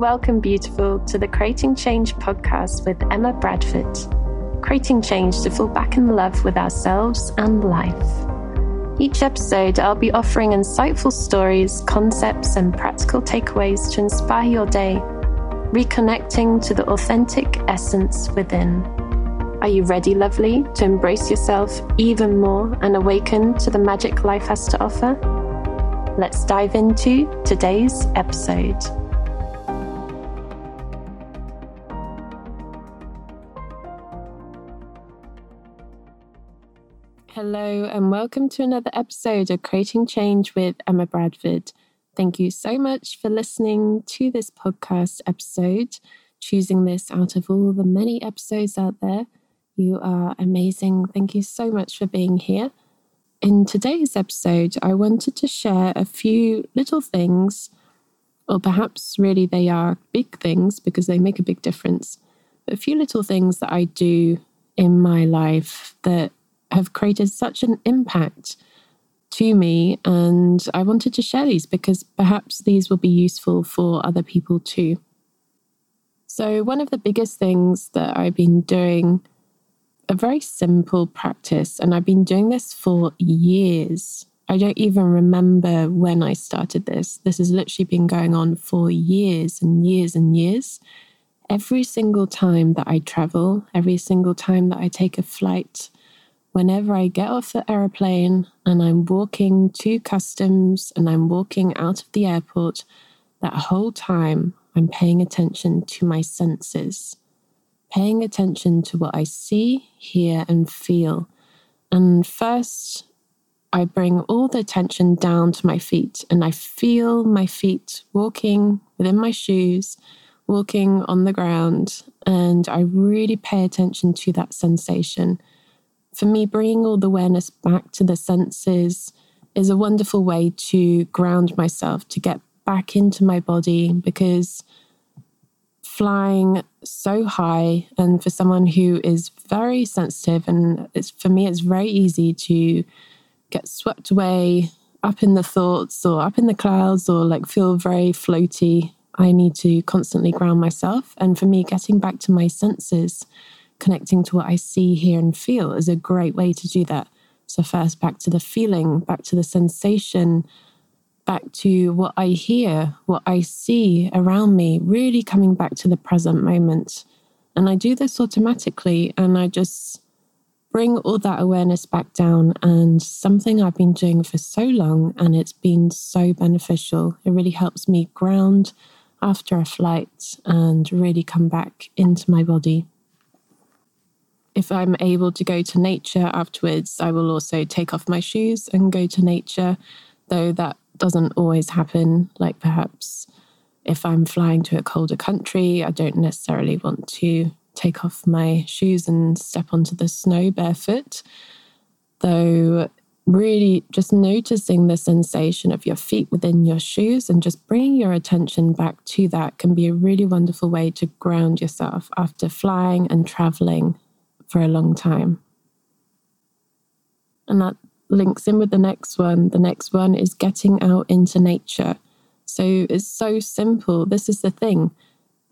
Welcome, beautiful, to the Creating Change podcast with Emma Bradford. Creating change to fall back in love with ourselves and life. Each episode, I'll be offering insightful stories, concepts, and practical takeaways to inspire your day, reconnecting to the authentic essence within. Are you ready, lovely, to embrace yourself even more and awaken to the magic life has to offer? Let's dive into today's episode. Hello, and welcome to another episode of Creating Change with Emma Bradford. Thank you so much for listening to this podcast episode, choosing this out of all the many episodes out there. You are amazing. Thank you so much for being here. In today's episode, I wanted to share a few little things, or perhaps really they are big things because they make a big difference. But a few little things that I do in my life that have created such an impact to me. And I wanted to share these because perhaps these will be useful for other people too. So, one of the biggest things that I've been doing, a very simple practice, and I've been doing this for years. I don't even remember when I started this. This has literally been going on for years and years and years. Every single time that I travel, every single time that I take a flight, whenever I get off the aeroplane and I'm walking to customs and I'm walking out of the airport, that whole time I'm paying attention to my senses, paying attention to what I see, hear, and feel. And first, I bring all the attention down to my feet and I feel my feet walking within my shoes, walking on the ground. And I really pay attention to that sensation for me, bringing all the awareness back to the senses is a wonderful way to ground myself, to get back into my body because flying so high and for someone who is very sensitive and it's for me it's very easy to get swept away up in the thoughts or up in the clouds or like feel very floaty. I need to constantly ground myself. And for me getting back to my senses connecting to what I see, hear, and feel is a great way to do that. So, first, back to the feeling, back to the sensation, back to what I hear, what I see around me, really coming back to the present moment. And I do this automatically, and I just bring all that awareness back down. And something I've been doing for so long, and it's been so beneficial. It really helps me ground after a flight and really come back into my body if I'm able to go to nature afterwards, I will also take off my shoes and go to nature, though that doesn't always happen. Like perhaps if I'm flying to a colder country, I don't necessarily want to take off my shoes and step onto the snow barefoot. Though, really just noticing the sensation of your feet within your shoes and just bringing your attention back to that can be a really wonderful way to ground yourself after flying and traveling for a long time. And that links in with the next one. The next one is getting out into nature. So it's so simple. This is the thing.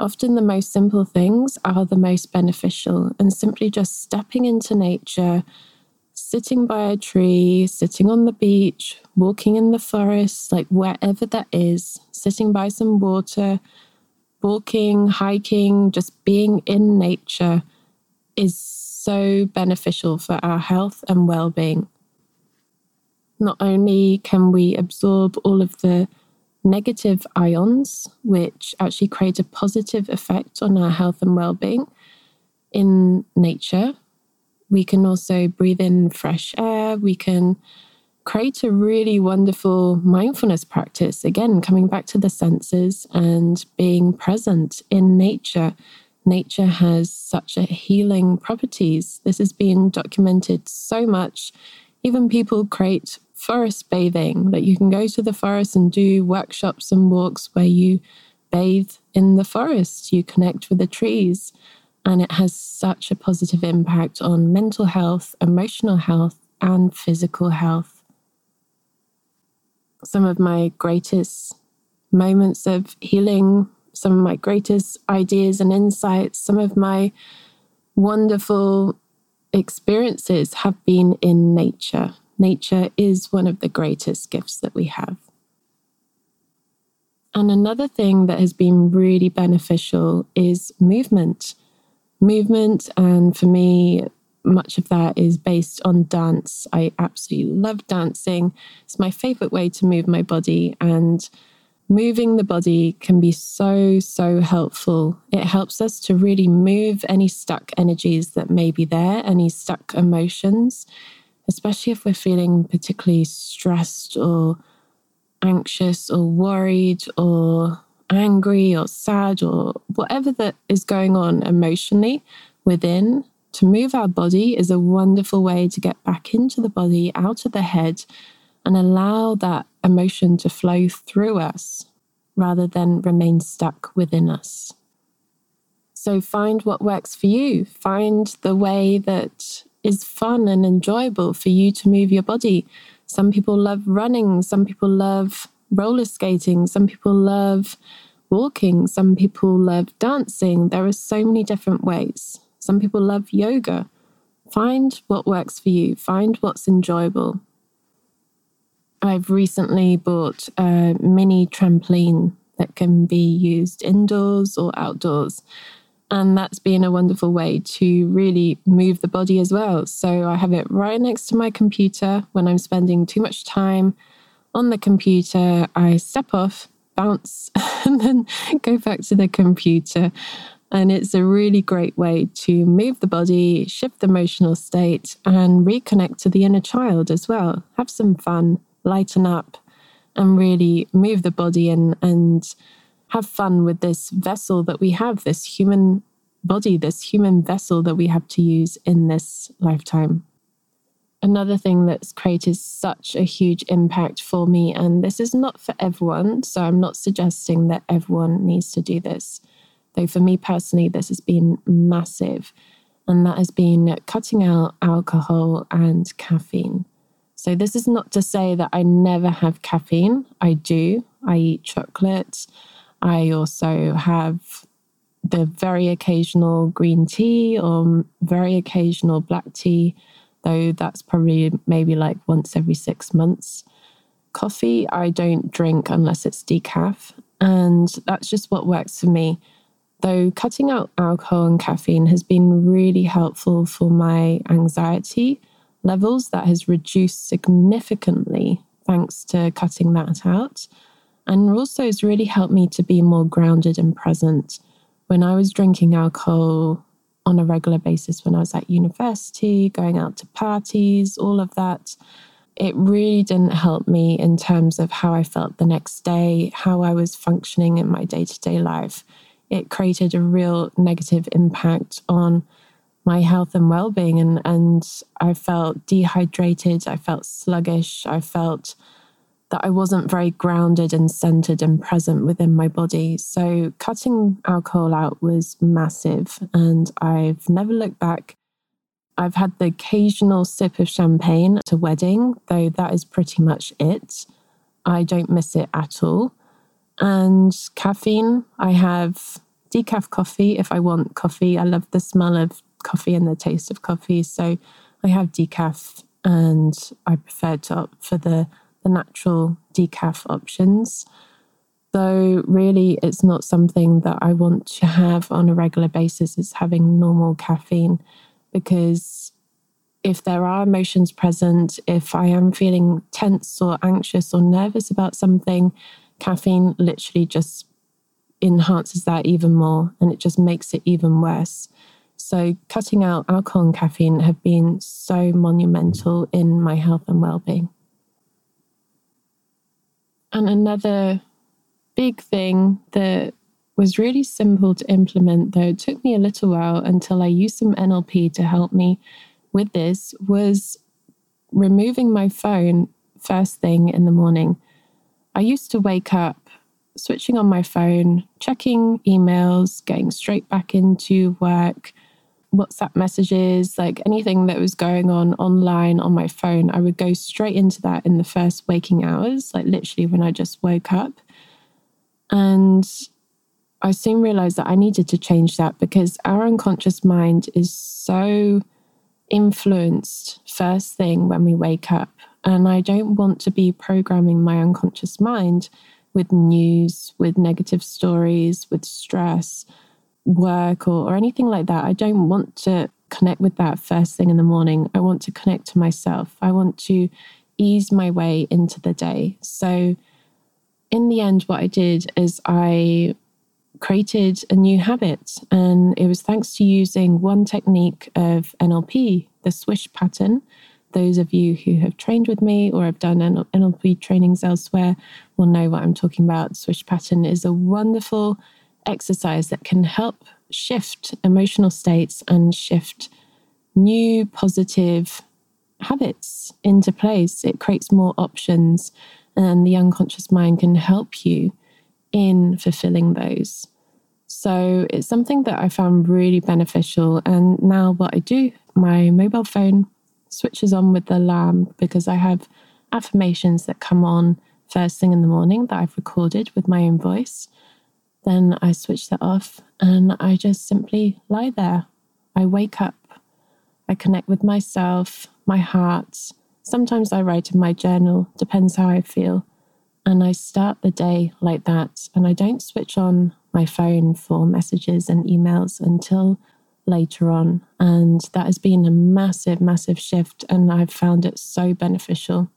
Often the most simple things are the most beneficial, and simply just stepping into nature, sitting by a tree, sitting on the beach, walking in the forest, like wherever that is, sitting by some water, walking, hiking, just being in nature is so beneficial for our health and well being. Not only can we absorb all of the negative ions, which actually create a positive effect on our health and well being in nature, we can also breathe in fresh air. We can create a really wonderful mindfulness practice. Again, coming back to the senses and being present in nature nature has such a healing properties. This has been documented so much. Even people create forest bathing that you can go to the forest and do workshops and walks where you bathe in the forest, you connect with the trees, and it has such a positive impact on mental health, emotional health, and physical health. Some of my greatest moments of healing some of my greatest ideas and insights, some of my wonderful experiences have been in nature. Nature is one of the greatest gifts that we have. And another thing that has been really beneficial is movement. Movement, and for me, much of that is based on dance. I absolutely love dancing. It's my favorite way to move my body, and moving the body can be so, so helpful. It helps us to really move any stuck energies that may be there, any stuck emotions, especially if we're feeling particularly stressed or anxious or worried or angry or sad or whatever that is going on emotionally within. To move our body is a wonderful way to get back into the body, out of the head, and allow that emotion to flow through us rather than remain stuck within us. So find what works for you. Find the way that is fun and enjoyable for you to move your body. Some people love running, some people love roller skating, some people love walking, some people love dancing. There are so many different ways. Some people love yoga. Find what works for you, find what's enjoyable. I've recently bought a mini trampoline that can be used indoors or outdoors. And that's been a wonderful way to really move the body as well. So I have it right next to my computer when I'm spending too much time on the computer. I step off, bounce, and then go back to the computer. And it's a really great way to move the body, shift the emotional state, and reconnect to the inner child as well. Have some fun, lighten up, and really move the body and, and have fun with this vessel that we have, this human body, this human vessel that we have to use in this lifetime. Another thing that's created such a huge impact for me, and this is not for everyone, so I'm not suggesting that everyone needs to do this. Though for me personally, this has been massive, and that has been cutting out alcohol and caffeine. So, this is not to say that I never have caffeine. I do. I eat chocolate. I also have the very occasional green tea or very occasional black tea, though that's probably maybe like once every six months. Coffee, I don't drink unless it's decaf, and that's just what works for me. Though cutting out alcohol and caffeine has been really helpful for my anxiety levels, that has reduced significantly thanks to cutting that out and also has really helped me to be more grounded and present. When I was drinking alcohol on a regular basis when I was at university, going out to parties, all of that, it really didn't help me in terms of how I felt the next day, how I was functioning in my day to day life. It created a real negative impact on my health and well being. And, and I felt dehydrated, I felt sluggish, I felt that I wasn't very grounded and centered and present within my body. So cutting alcohol out was massive, and I've never looked back. I've had the occasional sip of champagne at a wedding, though that is pretty much it. I don't miss it at all. And caffeine, I have decaf coffee if I want coffee. I love the smell of coffee and the taste of coffee. So I have decaf and I prefer to opt for the the natural decaf options. Though, really, it's not something that I want to have on a regular basis, is having normal caffeine. Because if there are emotions present, if I am feeling tense or anxious or nervous about something, caffeine literally just enhances that even more and it just makes it even worse. So, cutting out alcohol and caffeine have been so monumental in my health and well being. And another big thing that was really simple to implement, though it took me a little while until I used some NLP to help me with this, was removing my phone first thing in the morning. I used to wake up switching on my phone, checking emails, getting straight back into work, WhatsApp messages, like anything that was going on online on my phone, I would go straight into that in the first waking hours, like literally when I just woke up. And I soon realized that I needed to change that because our unconscious mind is so influenced first thing when we wake up. And I don't want to be programming my unconscious mind with news, with negative stories, with stress, work, or, or anything like that. I don't want to connect with that first thing in the morning. I want to connect to myself. I want to ease my way into the day. So, in the end, what I did is I created a new habit. And it was thanks to using one technique of NLP, the swish pattern. Those of you who have trained with me or have done NLP trainings elsewhere will know what I'm talking about. Swish pattern is a wonderful exercise that can help shift emotional states and shift new positive habits into place. It creates more options, and the unconscious mind can help you in fulfilling those. So it's something that I found really beneficial. And now, what I do, my mobile phone switches on with the alarm because I have affirmations that come on first thing in the morning that I've recorded with my own voice. Then I switch that off and I just simply lie there. I wake up, I connect with myself, my heart. Sometimes I write in my journal, depends how I feel. And I start the day like that. And I don't switch on my phone for messages and emails until later on. And that has been a massive, massive shift. And I've found it so beneficial.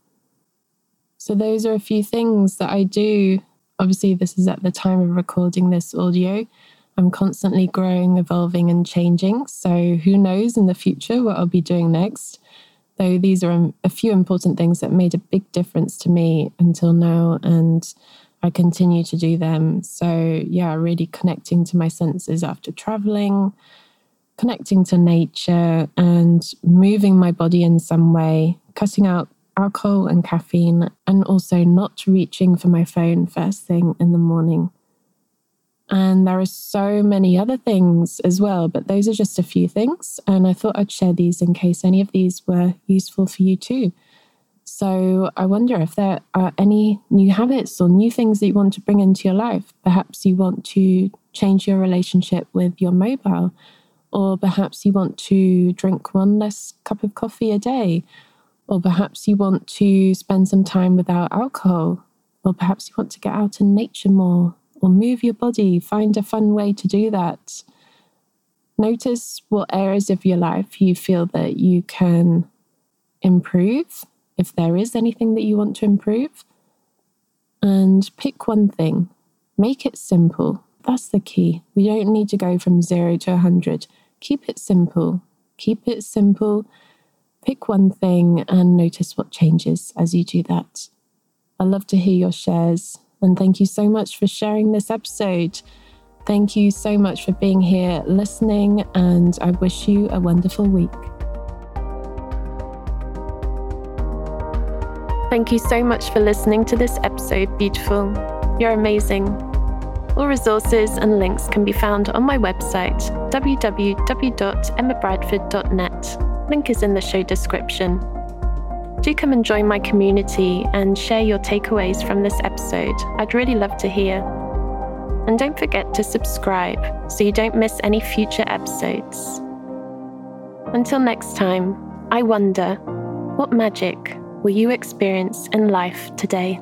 So, those are a few things that I do. Obviously, this is at the time of recording this audio. I'm constantly growing, evolving, and changing. So, who knows in the future what I'll be doing next? So these are um, a few important things that made a big difference to me until now. And I continue to do them. So, yeah, really connecting to my senses after traveling, connecting to nature, and moving my body in some way, cutting out alcohol and caffeine, and also not reaching for my phone first thing in the morning. And there are so many other things as well, but those are just a few things. And I thought I'd share these in case any of these were useful for you too. So I wonder if there are any new habits or new things that you want to bring into your life. Perhaps you want to change your relationship with your mobile, or perhaps you want to drink one less cup of coffee a day, or perhaps you want to spend some time without alcohol, or perhaps you want to get out in nature more or move your body. Find a fun way to do that. Notice what areas of your life you feel that you can improve, if there is anything that you want to improve. And pick one thing, make it simple. That's the key. We don't need to go from zero to 100. Keep it simple. Keep it simple. Pick one thing and notice what changes as you do that. I love to hear your shares. And thank you so much for sharing this episode. Thank you so much for being here, listening, and I wish you a wonderful week. Thank you so much for listening to this episode, beautiful. You're amazing. All resources and links can be found on my website, www.emmabradford.net. Link is in the show description. Do come and join my community and share your takeaways from this episode. I'd really love to hear. And don't forget to subscribe so you don't miss any future episodes. Until next time, I wonder what magic will you experience in life today?